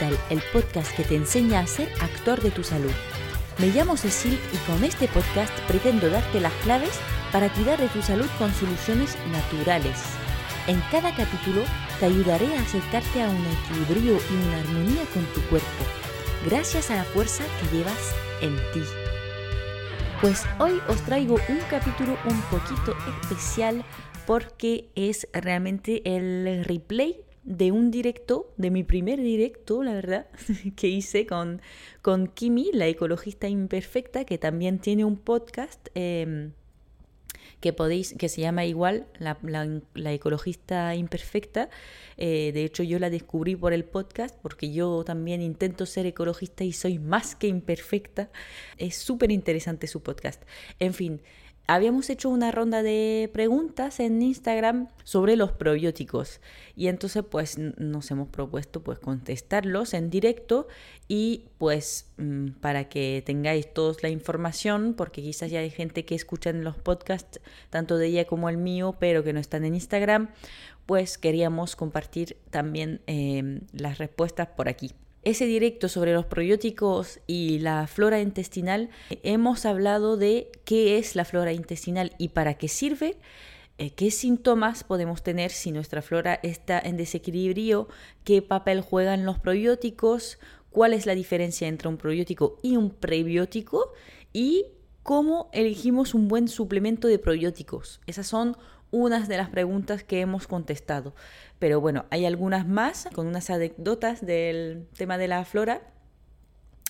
El podcast que te enseña a ser actor de tu salud. Me llamo Cecil y con este podcast pretendo darte las claves para cuidar de tu salud con soluciones naturales. En cada capítulo te ayudaré a acercarte a un equilibrio y una armonía con tu cuerpo, gracias a la fuerza que llevas en ti. Pues hoy os traigo un capítulo un poquito especial porque es realmente el replay de un directo, de mi primer directo, la verdad, que hice con, con Kimi, la ecologista imperfecta, que también tiene un podcast em, que podéis, que se llama igual la, la, ecologista imperfecta. Eh, de hecho, yo la descubrí por el podcast, porque yo también intento ser ecologista y soy más que imperfecta. Es súper interesante su podcast. En fin, habíamos hecho una ronda de preguntas en Instagram sobre los probióticos. Y entonces pues nos hemos propuesto pues contestarlos en directo y pues mm, para que tengáis todos la información porque quizás ya hay gente que escucha en los podcasts tanto de ella como el mío pero que no están en Instagram pues queríamos compartir también eh, las respuestas por aquí ese directo sobre los probióticos y la flora intestinal, hemos hablado de qué es la flora intestinal y para qué sirve, eh, qué síntomas podemos tener si nuestra flora está en desequilibrio, qué papel juegan los probióticos, cuál es la diferencia entre un probiótico y un prebiótico y cómo elegimos un buen suplemento de probióticos. Esas son unas de las preguntas que hemos contestado. Pero bueno, hay algunas más con unas anécdotas del tema de la flora.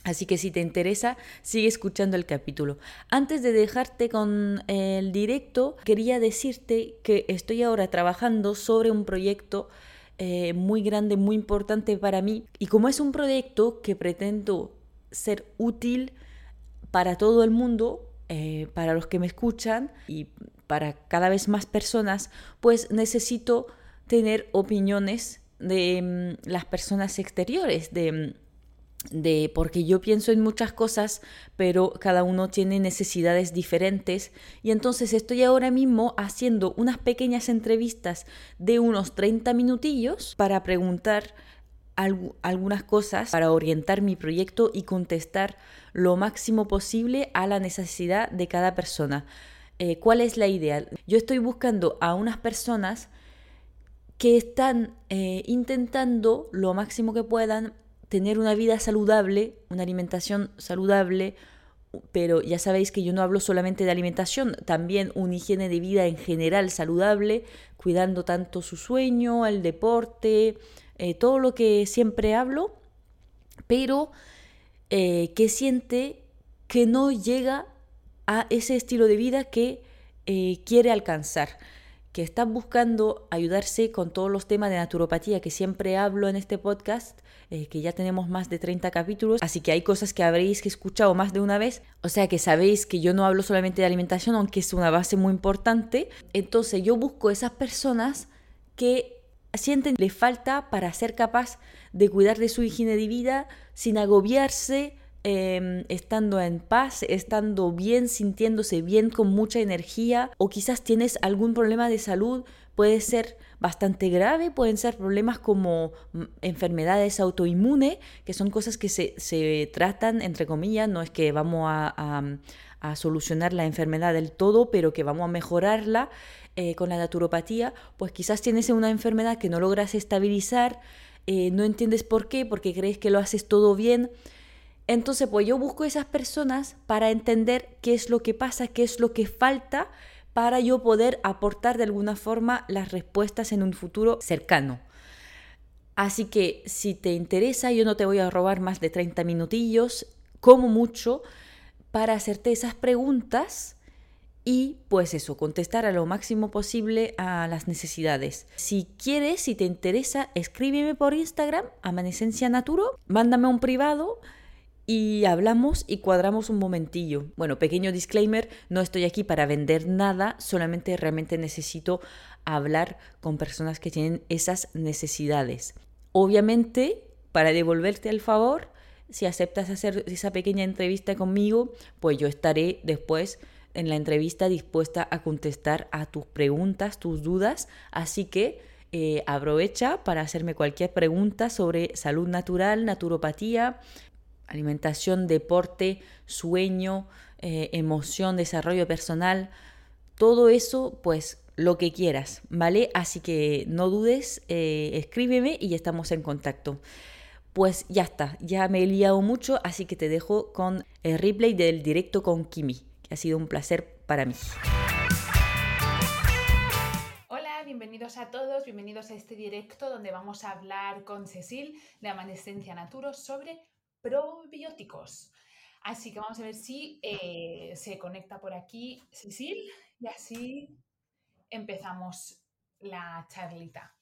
Así que si te interesa, sigue escuchando el capítulo. Antes de dejarte con el directo, quería decirte que estoy ahora trabajando sobre un proyecto eh, muy grande, muy importante para mí. Y como es un proyecto que pretendo ser útil para todo el mundo, eh, para los que me escuchan y para cada vez más personas, pues necesito tener opiniones de mm, las personas exteriores, de, mm, de, porque yo pienso en muchas cosas, pero cada uno tiene necesidades diferentes y entonces estoy ahora mismo haciendo unas pequeñas entrevistas de unos 30 minutillos para preguntar algunas cosas para orientar mi proyecto y contestar lo máximo posible a la necesidad de cada persona. Eh, ¿Cuál es la idea? Yo estoy buscando a unas personas que están eh, intentando lo máximo que puedan tener una vida saludable, una alimentación saludable, pero ya sabéis que yo no hablo solamente de alimentación, también una higiene de vida en general saludable, cuidando tanto su sueño, el deporte, eh, todo lo que siempre hablo, pero que siente que no llega a ese estilo de vida que eh, quiere alcanzar, que está buscando ayudarse con todos los temas de naturopatía que siempre hablo en este podcast, eh, que ya tenemos más de 30 capítulos, así que hay cosas que habréis escuchado más de una vez, o sea que sabéis que yo no hablo solamente de alimentación, aunque es una base muy importante, entonces yo busco esas personas que sienten le falta para ser capaz de cuidar de su higiene de vida sin agobiarse, Em, estando en paz, estando bien, sintiéndose bien, con mucha energía, o quizás tienes algún problema de salud, puede ser bastante grave, pueden ser problemas como mm, enfermedades autoinmunes, que son cosas que se, tratan, entre comillas, no es que vamos a, solucionar la enfermedad del todo, pero que vamos a mejorarla eh, con la naturopatía, pues quizás tienes una enfermedad que no logras estabilizar, eh, no entiendes por qué, porque crees que lo haces todo bien, entonces, pues yo busco esas personas para entender qué es lo que pasa, qué es lo que falta para yo poder aportar de alguna forma las respuestas en un futuro cercano. Así que si te interesa, yo no te voy a robar más de 30 minutillos, como mucho, para hacerte esas preguntas y pues eso, contestar a lo máximo posible a las necesidades. Si quieres, si te interesa, escríbeme por Instagram, Amanecencia Naturo, mándame un privado y hablamos y cuadramos un momentillo. Bueno, pequeño disclaimer, no estoy aquí para vender nada, solamente realmente necesito hablar con personas que tienen esas necesidades. Obviamente, para devolverte el favor, si aceptas hacer esa pequeña entrevista conmigo, pues yo estaré después en la entrevista dispuesta a contestar a tus preguntas, tus dudas, así que eh, aprovecha para hacerme cualquier pregunta sobre salud natural, naturopatía, alimentación, deporte, sueño, eh, emoción, desarrollo personal, todo eso, pues lo que quieras, ¿vale? Así que no dudes, eh, escríbeme y estamos en contacto. Pues ya está, ya me he liado mucho, así que te dejo con el replay del directo con Kimi, que ha sido un placer para mí. Hola, bienvenidos a todos, bienvenidos a este directo donde vamos a hablar con Cecil de Amanecencia Naturo sobre probióticos. Así que vamos a ver si eh, se conecta por aquí Cecil y así empezamos la charlita.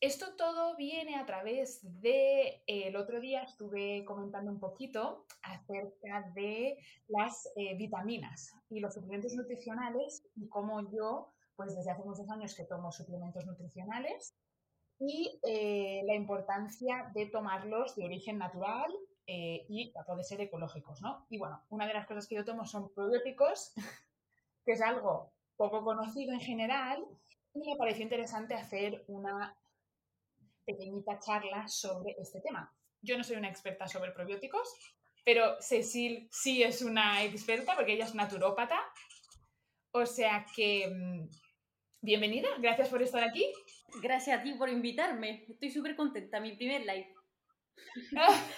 Esto todo viene a través de, el otro día estuve comentando un poquito acerca de las eh, vitaminas y los suplementos nutricionales y cómo yo, pues desde hace muchos años que tomo suplementos nutricionales y eh, la importancia de tomarlos de origen natural eh, y poder ser ecológicos, ¿no? Y bueno, una de las cosas que yo tomo son probióticos, que es algo poco conocido en general, y me pareció interesante hacer una pequeñita charla sobre este tema. Yo no soy una experta sobre probióticos, pero Cecil sí es una experta porque ella es naturópata. O sea que, mm, bienvenida, gracias por estar aquí. Gracias a ti por invitarme, estoy súper contenta, mi primer live.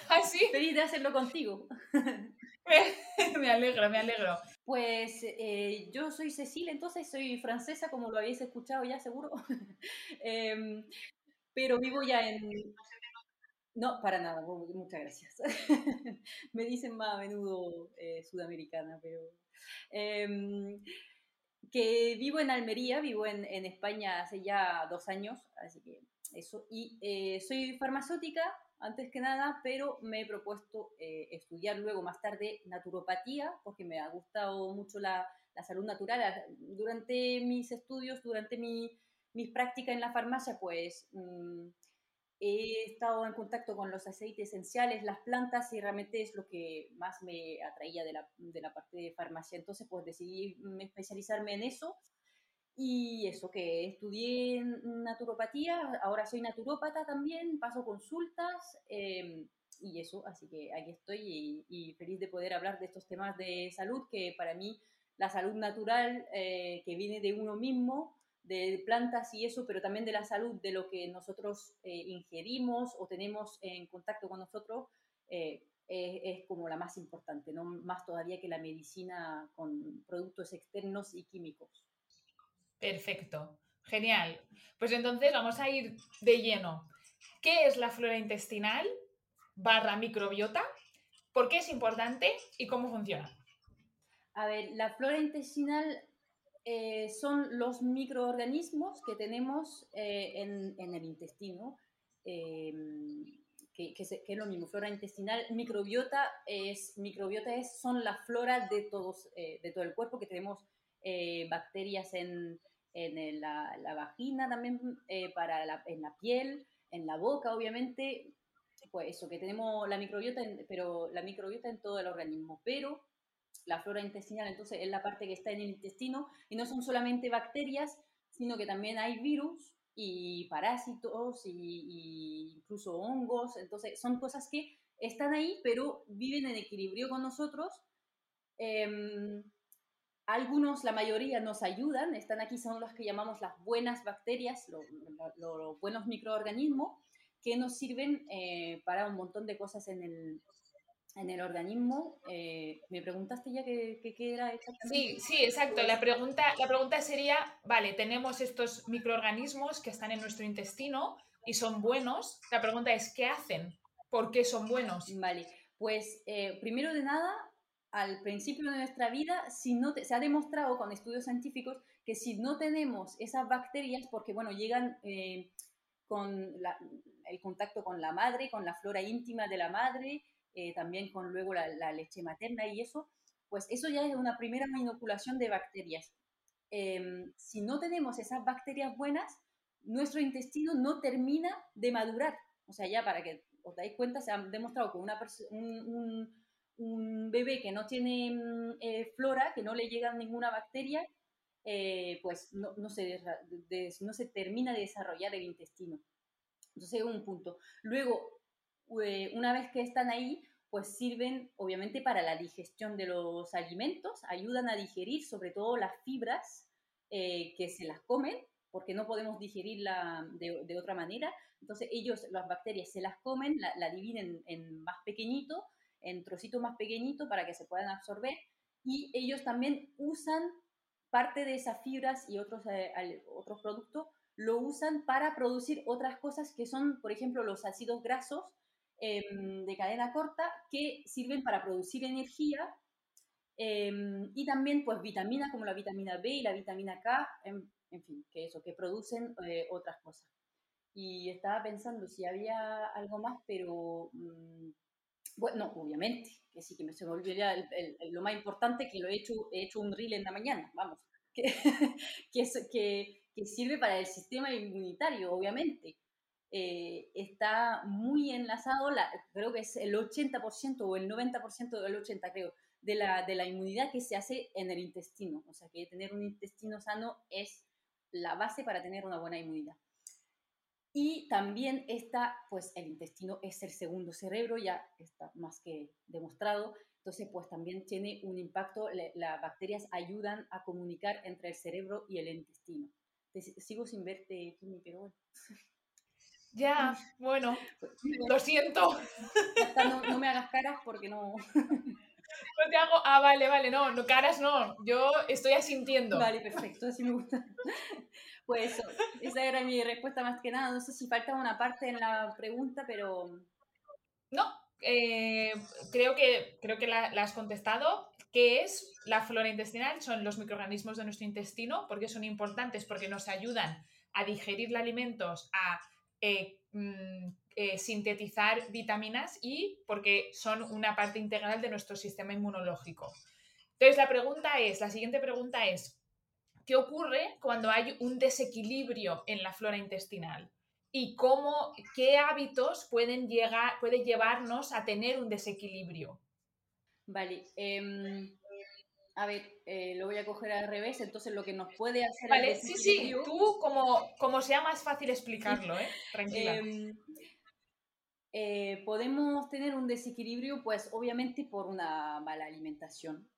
¿Ah, sí? Feliz de hacerlo contigo. me alegro, me alegro. Pues eh, yo soy Cecil, entonces soy francesa, como lo habéis escuchado ya seguro. Em, pero vivo ya en... No, para nada, muchas gracias. Me dicen más a menudo eh, sudamericana, pero... Em, que vivo en Almería, vivo en, en, España hace ya dos años, así que eso. Y eh, soy farmacéutica, antes que nada, pero me he propuesto eh, estudiar luego más tarde naturopatía, porque me ha gustado mucho la, la salud natural. Durante mis estudios, durante mi, mis prácticas en la farmacia, pues mm, he estado en contacto con los aceites esenciales, las plantas, y realmente es lo que más me atraía de la, de la parte de farmacia. Entonces, pues decidí mm, especializarme en eso. Y eso, que estudié naturopatía, ahora soy naturópata también, paso consultas em, y eso, así que aquí estoy y, feliz de poder hablar de estos temas de salud, que para mí la salud natural que viene de uno mismo, de plantas y eso, pero también de la salud, de lo que nosotros eh, ingerimos o tenemos en contacto con nosotros, eh, es, como la más importante, ¿no? más todavía que la medicina con productos externos y químicos. Perfecto, genial. Pues entonces vamos a ir de lleno. ¿Qué es la flora intestinal barra microbiota? ¿Por qué es importante y cómo funciona? A ver, la flora intestinal eh, son los microorganismos que tenemos eh, en, el intestino, em, que, es lo mismo, flora intestinal. Microbiota, es, microbiota es, son la flora de, todos, eh, de todo el cuerpo, que tenemos bacterias en, en la, la, vagina también, para la, en la piel, en la boca, obviamente. Pues eso, que tenemos la microbiota, pero la microbiota en todo el organismo, pero la flora intestinal, entonces es la parte que está en el intestino y no son solamente bacterias, sino que también hay virus y parásitos y, incluso hongos, entonces son cosas que están ahí, pero viven en equilibrio con nosotros. Em, algunos, la mayoría nos ayudan, están aquí, son los que llamamos las buenas bacterias, los, buenos microorganismos, que nos sirven eh, para un montón de cosas en el, en el organismo. Eh, me preguntaste ya qué, era exactamente. Sí, sí, exacto. La pregunta, la pregunta sería, vale, tenemos estos microorganismos que están en nuestro intestino y son buenos. La pregunta es, ¿qué hacen? ¿Por qué son buenos? Vale, pues eh, primero de nada, al principio de nuestra vida, si no se ha demostrado con estudios científicos que si no tenemos esas bacterias, porque bueno, llegan eh, con el contacto con la madre, con la flora íntima de la madre, eh, también con luego la, leche materna y eso, pues eso ya es una primera inoculación de bacterias. Em, si no tenemos esas bacterias buenas, nuestro intestino no termina de madurar. O sea, ya para que os dais cuenta, se ha demostrado que una un, bebé que no tiene mm, eh, flora, que no le llega ninguna bacteria, eh, pues no, no, se no se termina de desarrollar el intestino. Entonces es un punto. Luego, eh, una vez que están ahí, pues sirven obviamente para la digestión de los alimentos, ayudan a digerir sobre todo las fibras que se las comen, porque no podemos digerirla de, de, otra manera. Entonces ellos, las bacterias, se las comen, la, dividen en más pequeñito, en trocitos más pequeñitos para que se puedan absorber. Y ellos también usan parte de esas fibras y otros, eh, otros productos, lo usan para producir otras cosas que son, por ejemplo, los ácidos grasos em, de cadena corta que sirven para producir energía em, y también pues vitaminas como la vitamina B y la vitamina K, en, fin, que eso, que producen eh, otras cosas. Y estaba pensando si había algo más, pero mm, bueno, obviamente, que sí, que me se me olvidaría lo más importante que lo he hecho, he hecho un reel en la mañana, vamos, que, que sirve para el sistema inmunitario, obviamente. Eh, está muy enlazado, la, creo que es el 80% o el 90% del 80%, creo, de la, de la inmunidad que se hace en el intestino. O sea, que tener un intestino sano es la base para tener una buena inmunidad. Y también está, pues el intestino es el segundo cerebro, ya está más que demostrado. Entonces, pues también tiene un impacto, las bacterias ayudan a comunicar entre el cerebro y el intestino. sigo sin verte, Kimi, pero bueno. Ya, bueno, pues, lo siento. no, no, me hagas caras porque no. No te hago, ah, vale, vale, no, no, caras no, yo estoy asintiendo. Vale, perfecto, así me gusta. Pues esa era mi respuesta más que nada. No sé si falta una parte en la pregunta, pero... No, eh, creo que, creo que la, has contestado. ¿Qué es la flora intestinal? Son los microorganismos de nuestro intestino, porque son importantes, porque nos ayudan a digerir los alimentos, a eh, mm, eh, sintetizar vitaminas y porque son una parte integral de nuestro sistema inmunológico. Entonces, la pregunta es, la siguiente pregunta es, ¿Qué ocurre cuando hay un desequilibrio en la flora intestinal? ¿Y cómo, qué hábitos pueden llegar, puede llevarnos a tener un desequilibrio? Vale. Em, a ver, eh, lo voy a coger al revés. Entonces, lo que nos puede hacer. Vale, sí, sí, tú como, como sea más fácil explicarlo, ¿eh? Tranquila. Em, eh, podemos tener un desequilibrio, pues obviamente por una mala alimentación.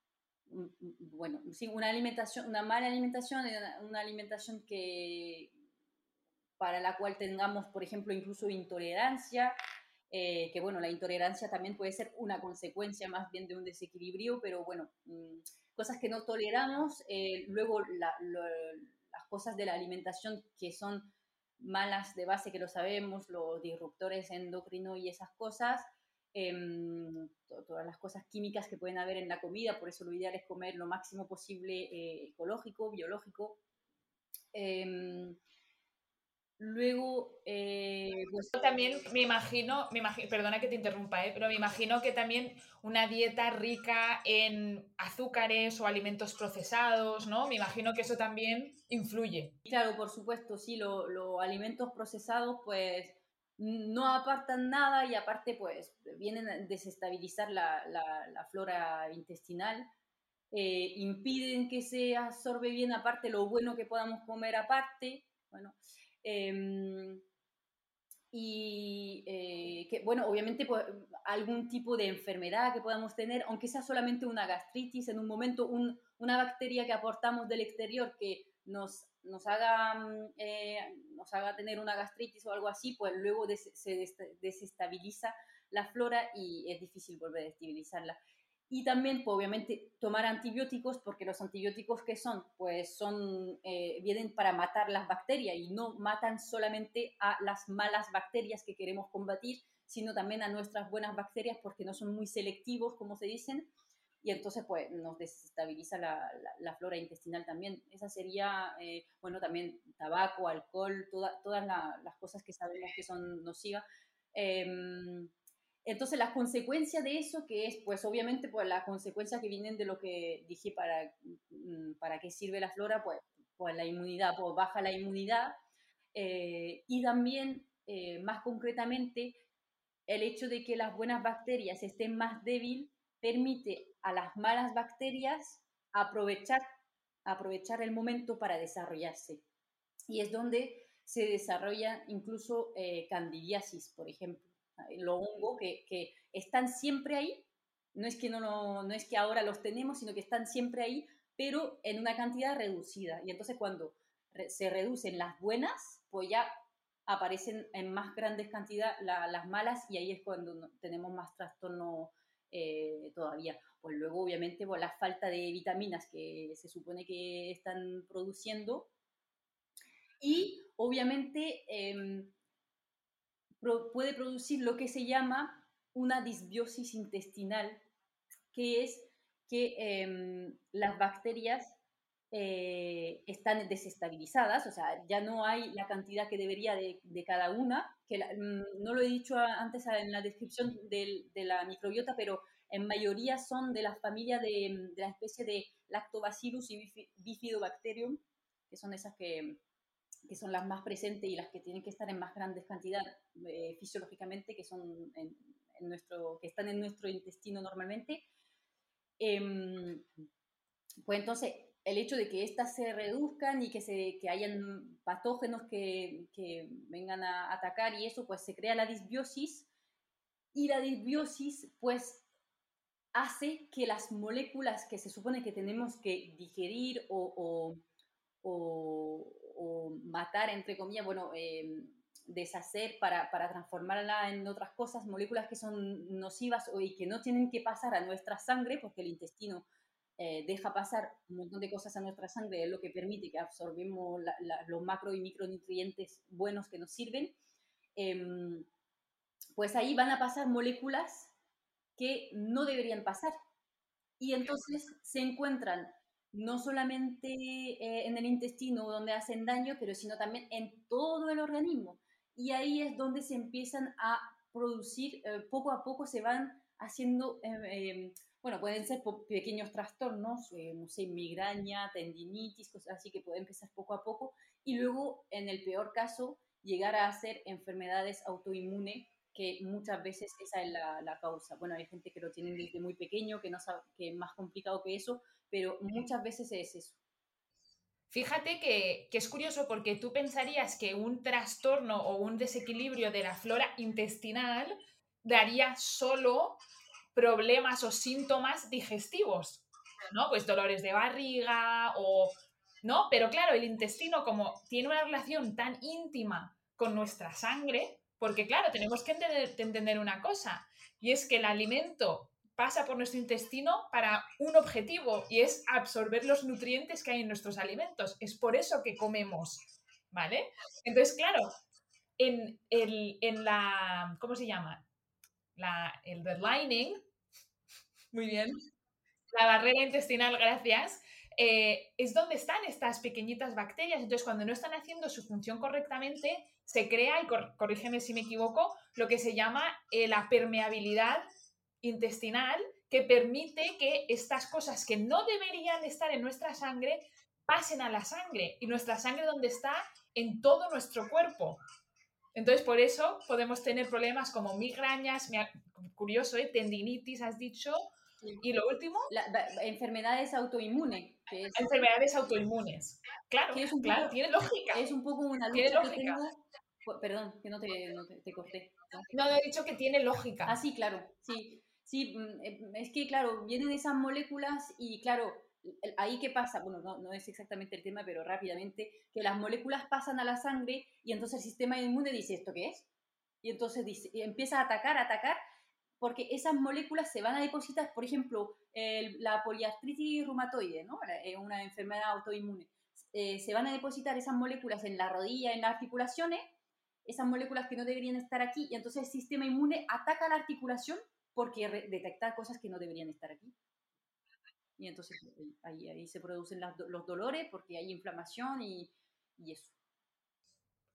Bueno, sí, una alimentación, una mala alimentación, una alimentación que para la cual tengamos, por ejemplo, incluso intolerancia, eh, que bueno, la intolerancia también puede ser una consecuencia más bien de un desequilibrio, pero bueno, mm, cosas que no toleramos, eh, luego las cosas de la alimentación que son malas de base, que lo sabemos, los disruptores endocrinos y esas cosas, Em, todas las cosas químicas que pueden haber en la comida, por eso lo ideal es comer lo máximo posible eh, ecológico, biológico. Em, luego, eh, pues... También me imagino, me imagino, perdona que te interrumpa, ¿eh? pero me imagino que también una dieta rica en azúcares o alimentos procesados, ¿no? Me imagino que eso también influye. Claro, por supuesto, sí, los alimentos procesados, pues no apartan nada y aparte pues vienen a desestabilizar la, la, flora intestinal, eh, impiden que se absorbe bien aparte lo bueno que podamos comer aparte, bueno, em, y eh, que, bueno, obviamente pues, algún tipo de enfermedad que podamos tener, aunque sea solamente una gastritis, en un momento una bacteria que aportamos del exterior que nos nos haga, mm, eh, nos haga tener una gastritis o algo así, pues luego se desestabiliza la flora y es difícil volver a estabilizarla. Y también, pues, obviamente, tomar antibióticos, porque los antibióticos que son, pues son, eh, vienen para matar las bacterias y no matan solamente a las malas bacterias que queremos combatir, sino también a nuestras buenas bacterias, porque no son muy selectivos, como se dicen, y entonces pues nos desestabiliza la, la, flora intestinal también. Esa sería, eh, bueno, también tabaco, alcohol, todas las cosas que sabemos que son nocivas. Em, entonces las consecuencias de eso, que es pues obviamente pues las consecuencias que vienen de lo que dije para, mm, para qué sirve la flora, pues, pues la inmunidad, pues baja la inmunidad eh, y también eh, más concretamente el hecho de que las buenas bacterias estén más débiles permite a las malas bacterias aprovechar aprovechar el momento para desarrollarse. Y es donde se desarrolla incluso eh, candidiasis, por ejemplo, lo hongo que, que, están siempre ahí, no es, que no, no, es que ahora los tenemos, sino que están siempre ahí, pero en una cantidad reducida. Y entonces cuando se reducen las buenas, pues ya aparecen en más grandes cantidades las malas y ahí es cuando tenemos más trastorno eh, todavía. Pues luego, obviamente, por la falta de vitaminas que se supone que están produciendo. Y obviamente em, puede producir lo que se llama una disbiosis intestinal, que es que em, las bacterias eh, están desestabilizadas, o sea, ya no hay la cantidad que debería de, cada una, que mm, no lo he dicho antes en la descripción de la microbiota, pero en mayoría son de la familia de, la especie de Lactobacillus y Bifidobacterium, que son esas que, que, son las más presentes y las que tienen que estar en más grandes cantidades eh, fisiológicamente, que, son en, nuestro, que están en nuestro intestino normalmente. Em, pues entonces, el hecho de que éstas se reduzcan y que, se, que hayan patógenos que, que, vengan a atacar y eso, pues se crea la disbiosis. Y la disbiosis pues hace que las moléculas que se supone que tenemos que digerir o, o, o, matar, entre comillas, bueno, em, deshacer para, para, transformarla en otras cosas, moléculas que son nocivas y que no tienen que pasar a nuestra sangre porque el intestino eh, deja pasar un montón de cosas a nuestra sangre, es lo que permite que absorbemos los macro y micronutrientes buenos que nos sirven, em, pues ahí van a pasar moléculas que no deberían pasar. Y entonces se encuentran no solamente eh, en el intestino donde hacen daño, pero sino también en todo el organismo. Y ahí es donde se empiezan a producir, eh, poco a poco se van haciendo em, em, bueno, pueden ser pequeños trastornos, eh, no sé, migraña, tendinitis, cosas así que pueden empezar poco a poco y luego, en el peor caso, llegar a hacer enfermedades autoinmunes, que muchas veces esa es la, causa. Bueno, hay gente que lo tiene desde muy pequeño, que, no sabe, que es más complicado que eso, pero muchas veces es eso. Fíjate que, que, es curioso porque tú pensarías que un trastorno o un desequilibrio de la flora intestinal daría solo problemas o síntomas digestivos, ¿no? Pues dolores de barriga o... ¿No? Pero claro, el intestino como tiene una relación tan íntima con nuestra sangre, porque claro, tenemos que entender, una cosa, y es que el alimento pasa por nuestro intestino para un objetivo y es absorber los nutrientes que hay en nuestros alimentos. Es por eso que comemos, ¿vale? Entonces, claro, en, el, en la, ¿cómo se llama? La, el lining muy bien. La barrera intestinal, gracias. Eh, es donde están estas pequeñitas bacterias. Entonces, cuando no están haciendo su función correctamente, se crea, y corrígeme si me equivoco, lo que se llama eh, la permeabilidad intestinal, que permite que estas cosas que no deberían estar en nuestra sangre pasen a la sangre. Y nuestra sangre, donde está? En todo nuestro cuerpo. Entonces, por eso podemos tener problemas como migrañas, curioso, ¿eh? tendinitis, has dicho, y lo último. enfermedades autoinmunes. Enfermedades autoinmunes. Claro, es un claro, tiene lógica. Es un poco una lucha que tengo. Perdón, que no te, no te, corté. ¿no? he dicho que tiene lógica. Ah, sí, claro. Sí, sí, mm, eh, es que, claro, vienen esas moléculas y, claro, ahí qué pasa, bueno, no, no, es exactamente el tema, pero rápidamente, que las moléculas pasan a la sangre y entonces el sistema inmune dice, ¿esto qué es? Y entonces dice, y empieza a atacar, a atacar, porque esas moléculas se van a depositar, por ejemplo, la poliartritis reumatoide, ¿no? una enfermedad autoinmune, eh, se van a depositar esas moléculas en la rodilla, en las articulaciones, esas moléculas que no deberían estar aquí, y entonces el sistema inmune ataca la articulación porque detecta cosas que no deberían estar aquí. Y entonces ahí, ahí se producen los dolores porque hay inflamación y, y eso.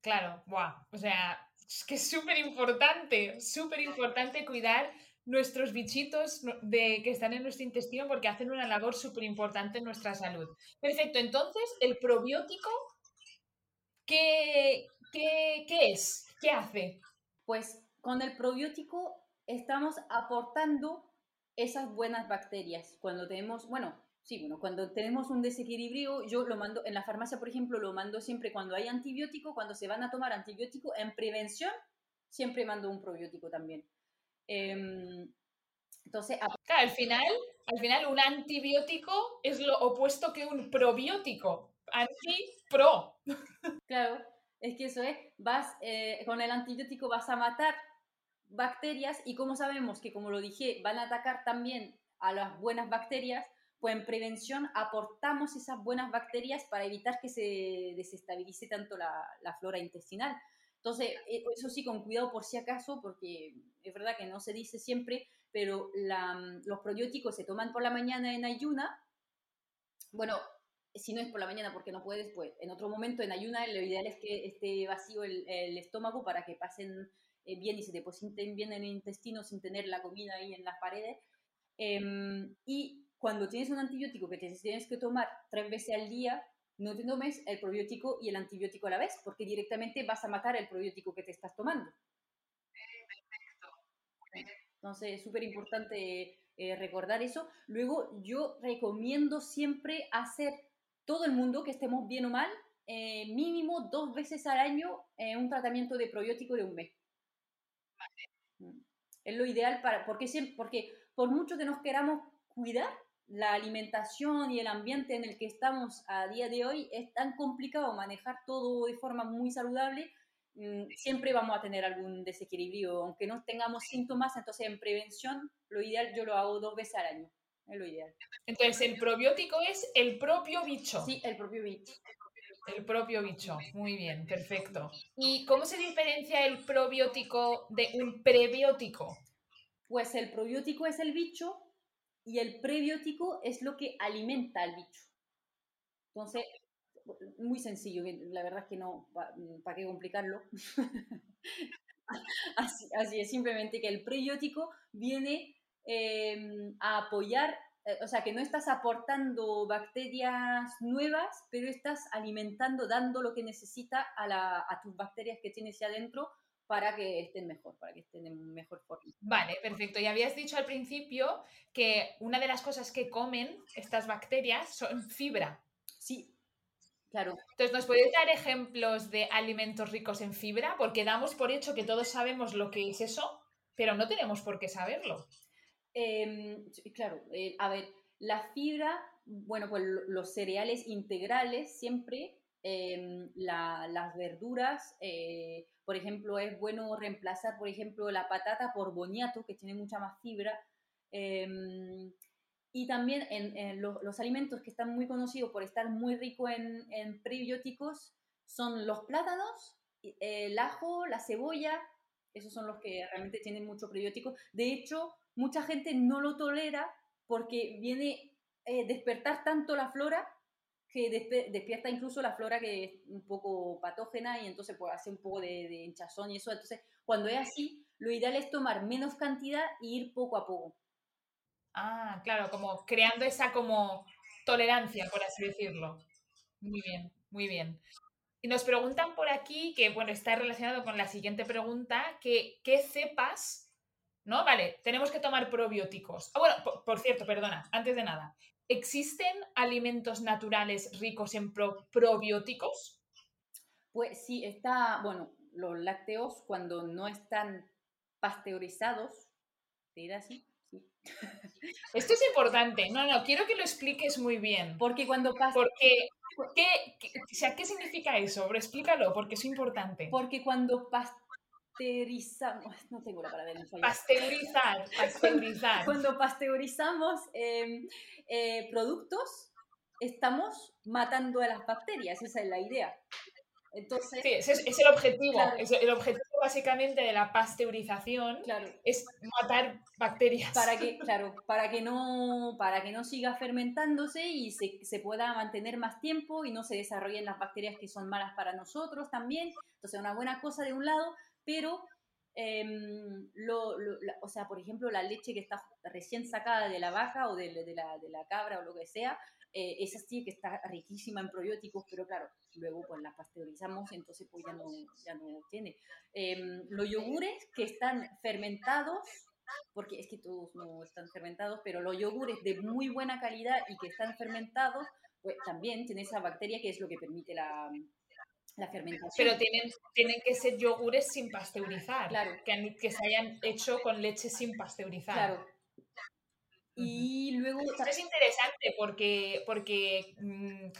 Claro, wow. O sea, es que es súper importante, súper importante cuidar nuestros bichitos de, que están en nuestro intestino porque hacen una labor súper importante en nuestra salud. Perfecto, entonces, ¿el probiótico qué, qué, qué es? ¿Qué hace? Pues con el probiótico estamos aportando esas buenas bacterias. Cuando tenemos, bueno, Sí, bueno, cuando tenemos un desequilibrio, yo lo mando, en la farmacia, por ejemplo, lo mando siempre cuando hay antibiótico, cuando se van a tomar antibiótico, en prevención, siempre mando un probiótico también. Em, entonces, claro, al final, al final un antibiótico es lo opuesto que un probiótico. Anti-pro. Claro, es que eso es, vas, eh, con el antibiótico vas a matar bacterias y como sabemos que, como lo dije, van a atacar también a las buenas bacterias, pues en prevención aportamos esas buenas bacterias para evitar que se desestabilice tanto la, flora intestinal. Entonces, eh, eso sí, con cuidado por si acaso, porque es verdad que no se dice siempre, pero los probióticos se toman por la mañana en ayuna. Bueno, si no es por la mañana porque no puedes, pues en otro momento en ayuna lo ideal es que esté vacío el estómago para que pasen eh, bien y se depositen bien en el intestino sin tener la comida ahí en las paredes. Em, y cuando tienes un antibiótico que tienes que tomar tres veces al día, no te tomes el probiótico y el antibiótico a la vez, porque directamente vas a matar el probiótico que te estás tomando. Entonces es súper importante eh, recordar eso. Luego yo recomiendo siempre hacer todo el mundo, que estemos bien o mal, eh, mínimo dos veces al año eh, un tratamiento de probiótico de un mes. Es lo ideal para, porque, porque por mucho que nos queramos cuidar, la alimentación y el ambiente en el que estamos a día de hoy es tan complicado manejar todo de forma muy saludable, mm, siempre vamos a tener algún desequilibrio, aunque no tengamos síntomas, entonces en prevención lo ideal yo lo hago dos veces al año, es lo ideal. Entonces el probiótico es el propio bicho. Sí, el propio bicho. El propio bicho, muy bien, perfecto. ¿Y cómo se diferencia el probiótico de un prebiótico? Pues el probiótico es el bicho y el prebiótico es lo que alimenta al bicho. Entonces, muy sencillo, la verdad es que no, ¿para qué complicarlo? así, es, simplemente que el prebiótico viene em, a apoyar, o sea, que no estás aportando bacterias nuevas, pero estás alimentando, dando lo que necesita a, a tus bacterias que tienes ahí adentro para que estén mejor, para que estén en mejor forma. Vale, perfecto. Y habías dicho al principio que una de las cosas que comen estas bacterias son fibra. Sí, claro. Entonces, ¿nos puedes dar ejemplos de alimentos ricos en fibra? Porque damos por hecho que todos sabemos lo que es eso, pero no tenemos por qué saberlo. Em, claro, eh, a ver, la fibra, bueno, pues los cereales integrales siempre, em, las verduras, eh, por ejemplo, es bueno reemplazar, por ejemplo, la patata por boniato, que tiene mucha más fibra. Em, y también en, los, alimentos que están muy conocidos por estar muy ricos en, prebióticos son los plátanos, el ajo, la cebolla, esos son los que realmente tienen mucho prebiótico. De hecho, mucha gente no lo tolera porque viene eh, despertar tanto la flora que despierta incluso la flora que es un poco patógena y entonces puede hacer un poco de, hinchazón y eso. Entonces, cuando es así, lo ideal es tomar menos cantidad e ir poco a poco. Ah, claro, como creando esa como tolerancia, por así decirlo. Muy bien, muy bien. Y nos preguntan por aquí, que bueno, está relacionado con la siguiente pregunta, que qué cepas, ¿no? Vale, tenemos que tomar probióticos. Ah, bueno, por cierto, perdona, antes de nada, ¿Existen alimentos naturales ricos en probióticos? Pues sí, está, bueno, los lácteos cuando no están pasteurizados, ¿te dirá así? Sí. Esto es importante. No, no, quiero que lo expliques muy bien. Porque cuando Porque, ¿qué, sea, ¿qué significa eso? explícalo, porque es importante. Porque cuando pasteurizamos, no tengo la palabra Pasteurizar, pasteurizar. Cuando, pasteurizamos em, eh, productos, estamos matando a las bacterias, esa es la idea. Entonces, sí, ese es, el objetivo. el objetivo básicamente de la pasteurización es matar bacterias. Para que, claro, para que no, para que no siga fermentándose y se, se, pueda mantener más tiempo y no se desarrollen las bacterias que son malas para nosotros también. Entonces, una buena cosa de un lado, pero Em, lo, o sea, por ejemplo, la leche que está recién sacada de la vaca o de, de, la, de la, cabra o lo que sea, eh, esa sí que está riquísima en probióticos, pero claro, luego pues la pasteurizamos, entonces pues ya no, ya no tiene. Em, los yogures que están fermentados porque es que todos no están fermentados, pero los yogures de muy buena calidad y que están fermentados, pues también tiene esa bacteria que es lo que permite la, la fermentación. Pero tienen, tienen que ser yogures sin pasteurizar, Claro. que, se hayan hecho con leche sin pasteurizar. Claro. Y luego... Esto es interesante porque, porque mm,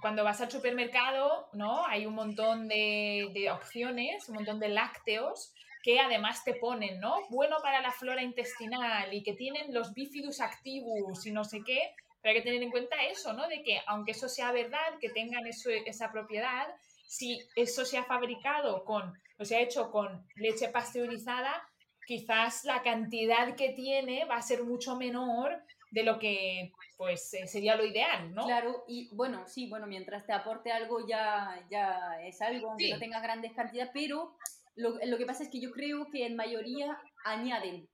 cuando vas al supermercado, ¿no? Hay un montón de, de opciones, un montón de lácteos que además te ponen, ¿no? Bueno para la flora intestinal y que tienen los bifidus activus y no sé qué, pero hay que tener en cuenta eso, ¿no? De que aunque eso sea verdad, que tengan eso, esa propiedad, si eso se ha fabricado con, o se ha hecho con leche pasteurizada, quizás la cantidad que tiene va a ser mucho menor de lo que pues eh, sería lo ideal, ¿no? Claro, y bueno, sí, bueno, mientras te aporte algo ya, ya es algo, aunque Sí. no tenga grandes cantidades, pero lo, lo que pasa es que yo creo que en mayoría añaden,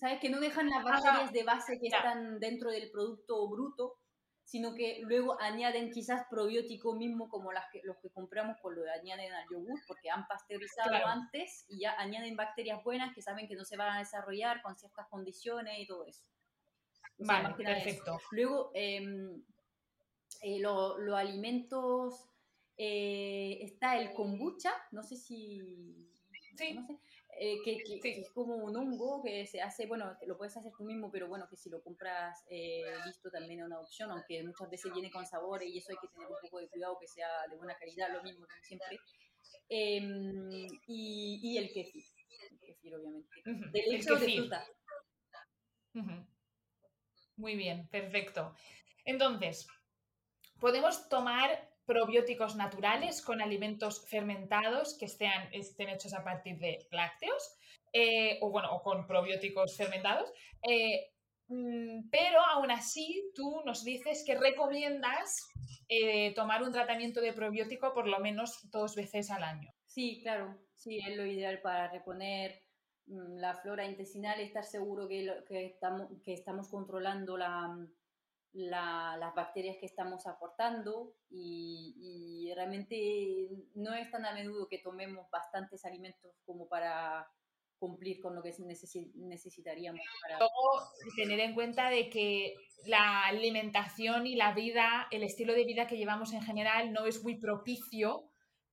¿sabes? Que no dejan las bacterias de base que Ya. están dentro del producto bruto, sino que luego añaden quizás probiótico mismo como las que, los que compramos, pues lo añaden al yogur, porque han pasteurizado Claro. antes y ya añaden bacterias buenas que saben que no se van a desarrollar con ciertas condiciones y todo eso. O sea, Vale, más que nada eso. perfecto. Luego, em, eh, lo- los alimentos, eh, está el kombucha, no sé si... Sí. no sé, eh, que, que- Sí. que es como un hongo que se hace, bueno, lo puedes hacer tú mismo, pero bueno, que si lo compras eh, listo también es una opción, aunque muchas veces viene con sabores y eso hay que tener un poco de cuidado que sea de buena calidad, lo mismo como siempre. Em, y, y el kefir, el kefir obviamente. Ujú, De el leche o de fruta. Ujú. Muy bien, perfecto. Entonces, podemos tomar probióticos naturales con alimentos fermentados que estén, hechos a partir de lácteos, eh, o bueno, con probióticos fermentados, eh, mm, pero aún así tú nos dices que recomiendas eh, tomar un tratamiento de probiótico por lo menos dos veces al año. Sí, claro, sí, es lo ideal para reponer mm, la flora intestinal, estar seguro que, que, estamos, que estamos controlando la, la- las bacterias que estamos aportando y, y realmente no es tan a menudo que tomemos bastantes alimentos como para cumplir con lo que necesi- necesitaríamos. Para... Luego, tener en cuenta de que la alimentación y la vida, el estilo de vida que llevamos en general no es muy propicio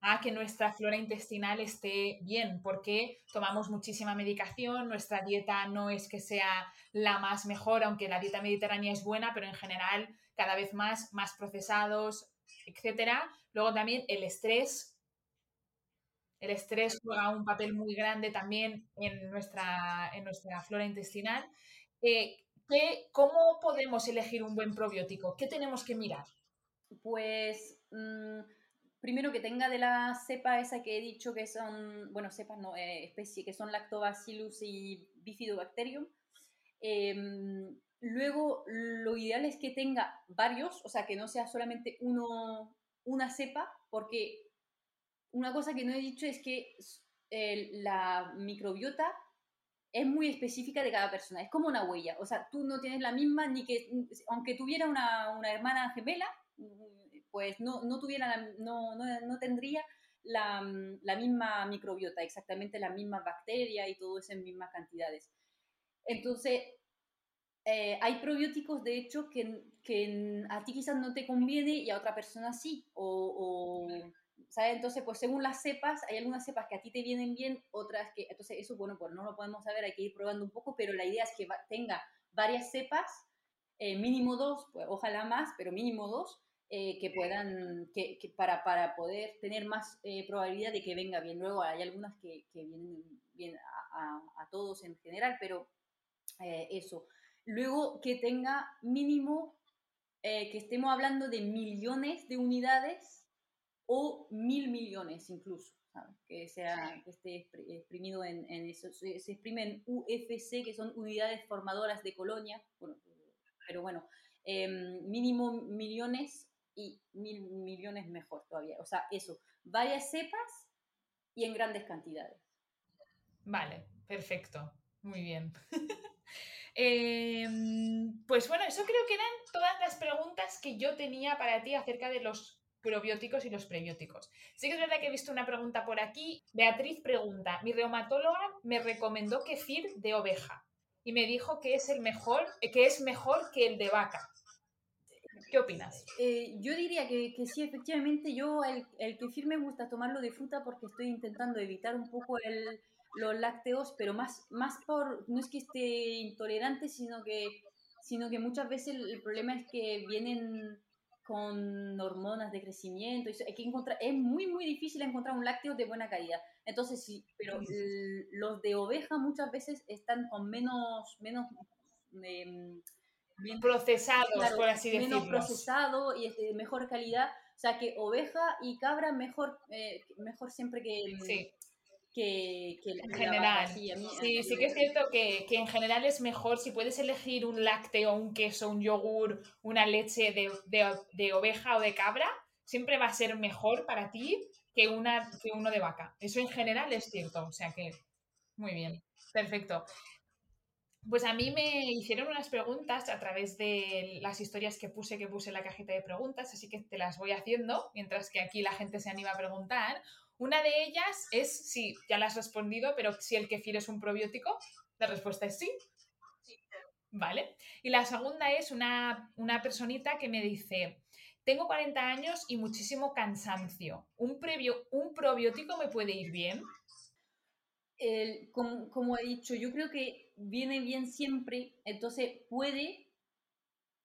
a que nuestra flora intestinal esté bien, porque tomamos muchísima medicación, nuestra dieta no es que sea la más mejor, aunque la dieta mediterránea es buena, pero en general cada vez más, más procesados, etcétera. Luego también el estrés. El estrés juega un papel muy grande también en nuestra, en nuestra flora intestinal. Eh, ¿qué- ¿Cómo podemos elegir un buen probiótico? ¿Qué tenemos que mirar? Pues mm, primero que tenga de la cepa esa que he dicho que son, bueno, cepas no, eh, especie que son Lactobacillus y Bifidobacterium. Em, luego, lo ideal es que tenga varios, o sea, que no sea solamente uno, una cepa, porque una cosa que no he dicho es que la microbiota es muy específica de cada persona, es como una huella, o sea, tú no tienes la misma, ni que, aunque tuviera una, una hermana gemela, pues no, no tuviera, no, no, no tendría la, la misma microbiota, exactamente las mismas bacterias y todo eso en mismas cantidades. Entonces, eh, hay probióticos, de hecho, que, que a ti quizás no te conviene y a otra persona sí. O, o, ¿sabes? Entonces, pues según las cepas, hay algunas cepas que a ti te vienen bien, otras que... Entonces, eso, bueno, pues no lo podemos saber, hay que ir probando un poco, pero la idea es que va- tenga varias cepas, eh, mínimo dos, pues ojalá más, pero mínimo dos, eh, que puedan, que, que para, para poder tener más eh, probabilidad de que venga bien. Luego hay algunas que, que vienen bien a, a- a todos en general, pero eh, eso. Luego que tenga mínimo, que estemos hablando de millones de unidades o mil millones incluso, ¿sabes? que sea que esté expri- exprimido en, en eso. Se, se exprime en UFC, que son unidades formadoras de colonia, bueno, pero bueno, em, mínimo millones y mil millones mejor todavía. O sea, eso, varias cepas y en grandes cantidades. Vale, perfecto. Muy bien. Em, pues bueno, eso creo que eran todas las preguntas que yo tenía para ti acerca de los probióticos y los prebióticos. Sí que es verdad que he visto una pregunta por aquí. Beatriz pregunta, mi reumatóloga me recomendó kefir de oveja. y me dijo que es el mejor, que es mejor que el de vaca. ¿Qué opinas? Eh, yo diría que, que, sí, efectivamente, yo el, el, kefir me gusta tomarlo de fruta porque estoy intentando evitar un poco el, los lácteos, pero más, más por, no es que esté intolerante, sino que, sino que muchas veces el, el problema es que vienen con hormonas de crecimiento. Hay que encontrar, es muy, muy difícil encontrar un lácteo de buena calidad. Entonces, sí, pero los de oveja muchas veces están con menos, menos eh, bien, procesados, por así decirlo. Menos procesado y de mejor calidad. O sea, que oveja y cabra mejor, eh, mejor siempre que, sí que, en general. Sí, sí, que es cierto que, en general es mejor si puedes elegir un lácteo, un queso, un yogur, una leche de, oveja o de cabra, siempre va a ser mejor para ti que, una, que uno de vaca. Eso en general es cierto. O sea que, muy bien, perfecto. Pues a mí me hicieron unas preguntas a través de las historias que puse, que puse en la cajita de preguntas, así que te las voy haciendo, mientras que aquí la gente se anima a preguntar. Una de ellas es, sí, ya la has respondido, pero si el kefir es un probiótico, la respuesta es sí. ¿Vale? Y la segunda es una, una personita que me dice, tengo 40 años y muchísimo cansancio. ¿Un, previo, ¿Un probiótico me puede ir bien? como, como, he dicho, yo creo que viene bien siempre, entonces puede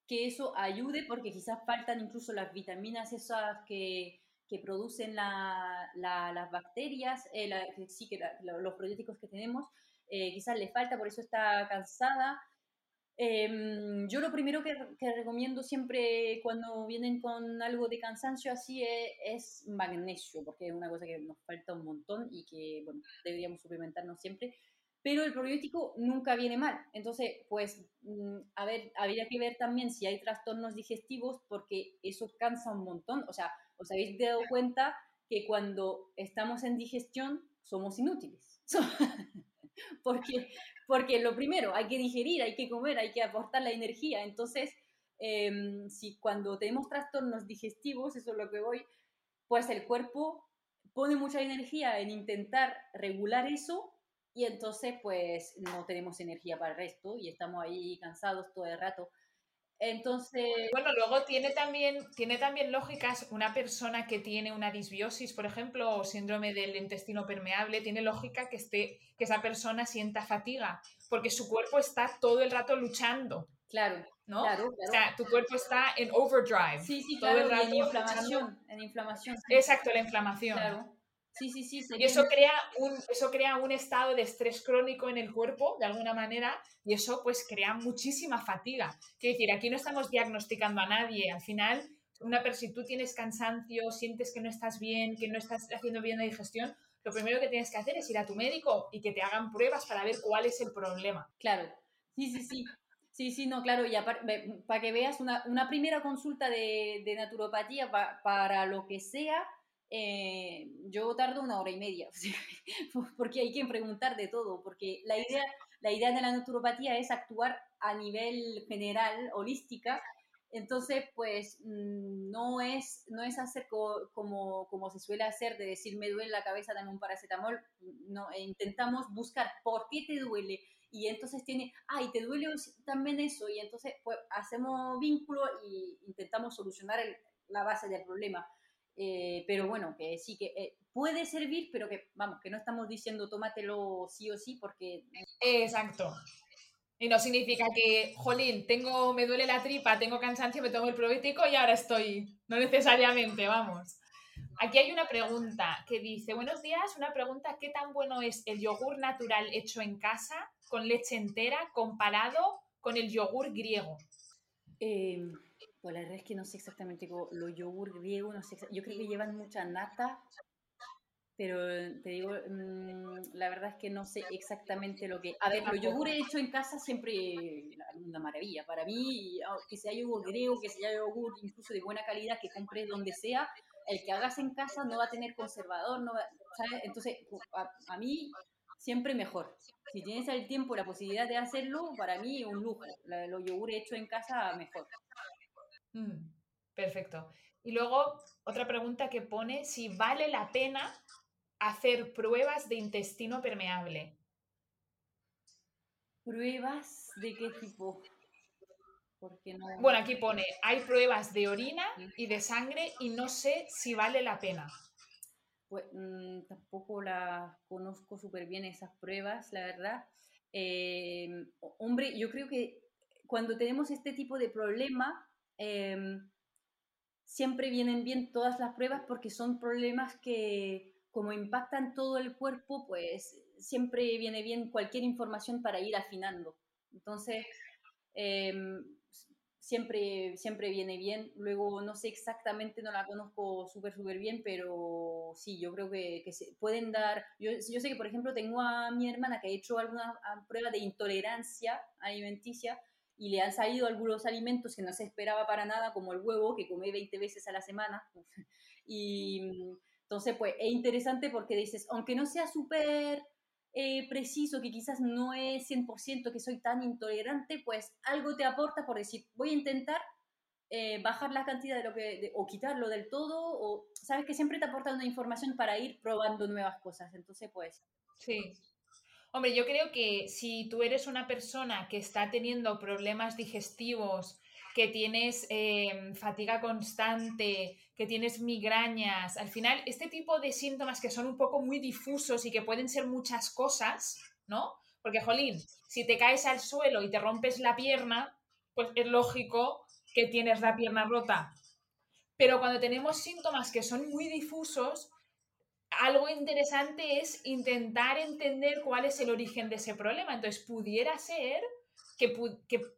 que eso ayude porque quizás faltan incluso las vitaminas esas que, que producen las bacterias, eh, sí, que los probióticos que tenemos, eh, quizás le falta, por eso está cansada. Em, yo lo primero que, recomiendo siempre cuando vienen con algo de cansancio así es, es, magnesio, porque es una cosa que nos falta un montón y que bueno, deberíamos suplementarnos siempre. Pero el probiótico nunca viene mal. Entonces, pues, mm, a ver, habría que ver también si hay trastornos digestivos, porque eso cansa un montón. O sea, ¿Os habéis dado cuenta que cuando estamos en digestión somos inútiles? porque, porque lo primero, hay que digerir, hay que comer, hay que aportar la energía. Entonces, em, si cuando tenemos trastornos digestivos, eso es lo que voy, pues el cuerpo pone mucha energía en intentar regular eso y entonces pues no tenemos energía para el resto y estamos ahí cansados todo el rato. Entonces. Bueno, luego tiene también, tiene también lógicas una persona que tiene una disbiosis, por ejemplo, o síndrome del intestino permeable, tiene lógica que, esté, que esa persona sienta fatiga, porque su cuerpo está todo el rato luchando. Claro. ¿no? Claro, O sea, tu cuerpo está en overdrive. Sí, sí, claro, todo el en inflamación. En inflamación. Exacto, la inflamación. Claro. Sí, sí, sí. Y eso crea, un, eso crea un estado de estrés crónico en el cuerpo, de alguna manera, y eso pues crea muchísima fatiga. Quiero decir, aquí no estamos diagnosticando a nadie. Al final, una si tú tienes cansancio, sientes que no estás bien, que no estás haciendo bien la digestión, lo primero que tienes que hacer es ir a tu médico y que te hagan pruebas para ver cuál es el problema. Claro, sí, sí, sí. Sí, sí, no, claro, y para que veas una, una, primera consulta de, de naturopatía para lo que sea, eh, yo tardo una hora y media, porque hay que preguntar de todo, porque la idea, la idea de la naturopatía es actuar a nivel general, holística, entonces, pues mm, no es, no es hacer como, como se suele hacer de decir me duele la cabeza, dame un paracetamol. No, e intentamos buscar por qué te duele. Y entonces tiene, ay, te duele también eso. Y entonces, pues hacemos vínculo y intentamos solucionar la base del problema. Eh, pero bueno, que sí que eh, puede servir, pero que vamos, que no estamos diciendo tómatelo sí o sí porque... Exacto. Y no significa que, jolín, tengo, me duele la tripa, tengo cansancio, me tomo el probiótico y ahora estoy. No necesariamente, vamos. Aquí hay una pregunta que dice, buenos días, una pregunta, ¿qué tan bueno es el yogur natural hecho en casa con leche entera comparado con el yogur griego? Eh, pues la verdad es que no sé exactamente cómo, los yogur griegos, no sé, yo creo que llevan mucha nata, pero te digo, mm, la verdad es que no sé exactamente lo que... A ver, los yogur hechos en casa siempre una maravilla. Para mí, ah, que sea yogur griego, que sea yogur incluso de buena calidad, que compres donde sea, el que hagas en casa no va a tener conservador, no ¿sabes? Entonces, a, a mí siempre mejor. Si tienes el tiempo, la posibilidad de hacerlo, para mí un lujo. Los yogur hechos en casa, mejor. Mm, perfecto. Y luego otra pregunta que pone si vale la pena hacer pruebas de intestino permeable. ¿Pruebas de qué tipo? Porque no... Bueno, aquí pone, hay pruebas de orina y de sangre y no sé si vale la pena. Pues mm, tampoco las conozco súper bien esas pruebas, la verdad. Em, hombre, yo creo que cuando tenemos este tipo de problema, em, siempre vienen bien todas las pruebas porque son problemas que como impactan todo el cuerpo, pues siempre viene bien cualquier información para ir afinando. Entonces, em, siempre, siempre viene bien. Luego, no sé exactamente, no la conozco súper, súper bien, pero sí, yo creo que, se pueden dar. Yo, sé que, por ejemplo, tengo a mi hermana que ha hecho alguna prueba de intolerancia alimenticia y le han salido algunos alimentos que no se esperaba para nada, como el huevo, que come 20 veces a la semana. y entonces, pues es interesante porque dices, aunque no sea súper eh, preciso, que quizás no es 100% que soy tan intolerante, pues algo te aporta por decir, voy a intentar eh, bajar la cantidad de lo que, o quitarlo del todo, o sabes que siempre te aporta una información para ir probando nuevas cosas. Entonces, pues... Sí, Hombre, yo creo que si tú eres una persona que está teniendo problemas digestivos, que tienes em, fatiga constante, que tienes migrañas, al final este tipo de síntomas que son un poco muy difusos y que pueden ser muchas cosas, ¿no? Porque, jolín, si te caes al suelo y te rompes la pierna, pues es lógico que tienes la pierna rota. Pero cuando tenemos síntomas que son muy difusos, algo interesante es intentar entender cuál es el origen de ese problema. Entonces, pudiera ser que,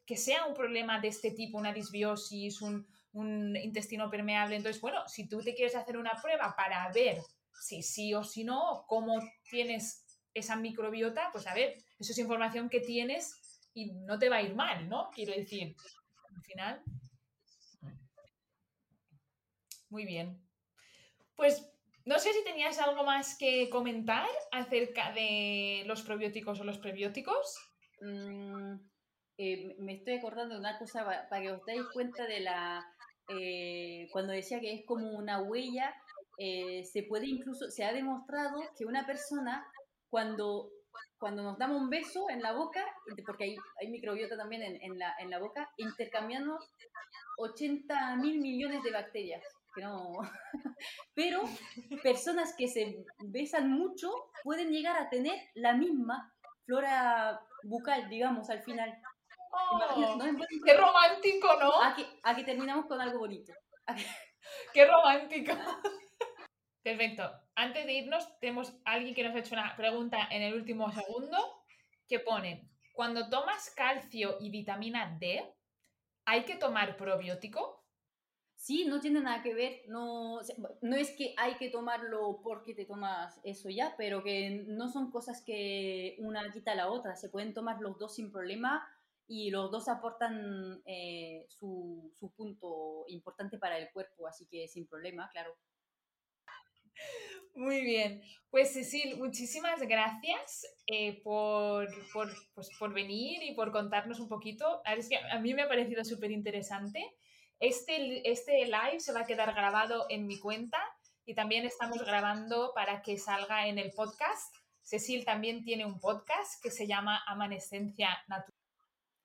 que, sea un problema de este tipo, una disbiosis, un, un, intestino permeable. Entonces, bueno, si tú te quieres hacer una prueba para ver si sí o si no, cómo tienes esa microbiota, pues a ver, eso es información que tienes y no te va a ir mal, ¿no? Quiero decir, al final. Muy bien. Pues no sé si tenías algo más que comentar acerca de los probióticos o los prebióticos. Mm, eh, me estoy acordando de una cosa para, que os deis cuenta de la... Eh, cuando decía que es como una huella, eh, se puede incluso, se ha demostrado que una persona cuando, cuando nos damos un beso en la boca, porque hay, hay microbiota también en, en, la, en la boca, intercambiamos 80 mil millones de bacterias que no. Pero personas que se besan mucho pueden llegar a tener la misma flora bucal, digamos, al final. Oh, ¡Qué romántico, ¿no? Aquí, aquí terminamos con algo bonito. ¡Qué romántico! Perfecto. Antes de irnos, tenemos alguien que nos ha hecho una pregunta en el último segundo que pone, cuando tomas calcio y vitamina D, ¿hay que tomar probiótico? Sí, no tiene nada que ver, no, no es que hay que tomarlo porque te tomas eso ya, pero que no son cosas que una quita a la otra, se pueden tomar los dos sin problema y los dos aportan eh, su, su punto importante para el cuerpo, así que sin problema, claro. Muy bien. Pues Cecil, muchísimas gracias eh, por, por, pues, por, venir y por contarnos un poquito. Es que a mí me ha parecido súper interesante. Este, este live se va a quedar grabado en mi cuenta y también estamos grabando para que salga en el podcast. Cecil también tiene un podcast que se llama Amanescencia Natural.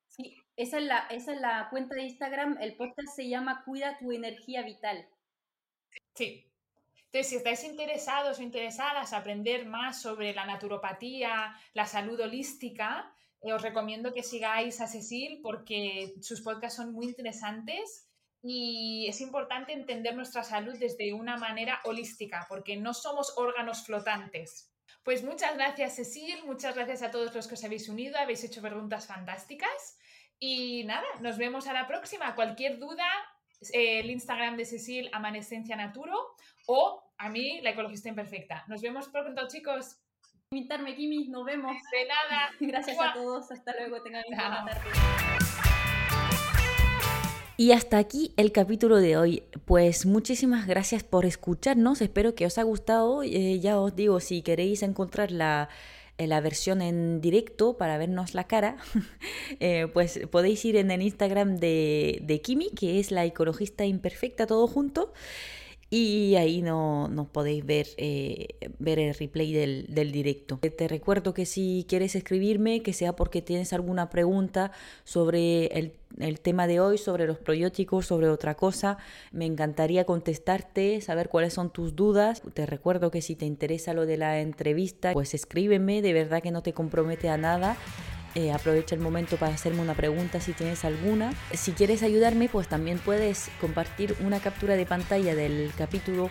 Sí, esa es, la, esa es la cuenta de Instagram. El podcast se llama Cuida tu energía vital. Sí. Entonces, si estáis interesados o interesadas a aprender más sobre la naturopatía, la salud holística, eh, os recomiendo que sigáis a Cecil porque sus podcasts son muy interesantes y es importante entender nuestra salud desde una manera holística, porque no somos órganos flotantes. Pues muchas gracias, Cecil, muchas gracias a todos los que os habéis unido, habéis hecho preguntas fantásticas. Y nada, nos vemos a la próxima. Cualquier duda, el Instagram de Cecil, Amanescencia Naturo, o a mí, la ecologista imperfecta. Nos vemos pronto, chicos. Invitarme, Kimi, nos vemos. De nada. Gracias a todos, hasta luego, tengan una buena tarde. Y hasta aquí el capítulo de hoy. Pues muchísimas gracias por escucharnos. Espero que os haya gustado. Eh, ya os digo, si queréis encontrar la, eh, la versión en directo para vernos la cara, eh, pues podéis ir en el Instagram de, de Kimi, que es la ecologista imperfecta, todo junto. Y ahí no, nos podéis ver, eh, ver el replay del, del, directo. Te recuerdo que si quieres escribirme, que sea porque tienes alguna pregunta sobre el, el, tema de hoy, sobre los probióticos, sobre otra cosa, me encantaría contestarte, saber cuáles son tus dudas. Te recuerdo que si te interesa lo de la entrevista, pues escríbeme, de verdad que no te compromete a nada. Eh, aprovecha el momento para hacerme una pregunta si tienes alguna. Si quieres ayudarme, pues también puedes compartir una captura de pantalla del capítulo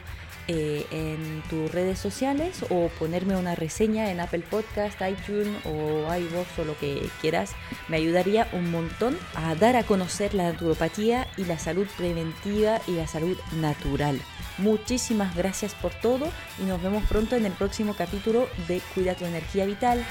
eh, en tus redes sociales o ponerme una reseña en Apple Podcast, iTunes o iVoox o lo que quieras. Me ayudaría un montón a dar a conocer la naturopatía y la salud preventiva y la salud natural. Muchísimas gracias por todo y nos vemos pronto en el próximo capítulo de Cuida tu energía vital.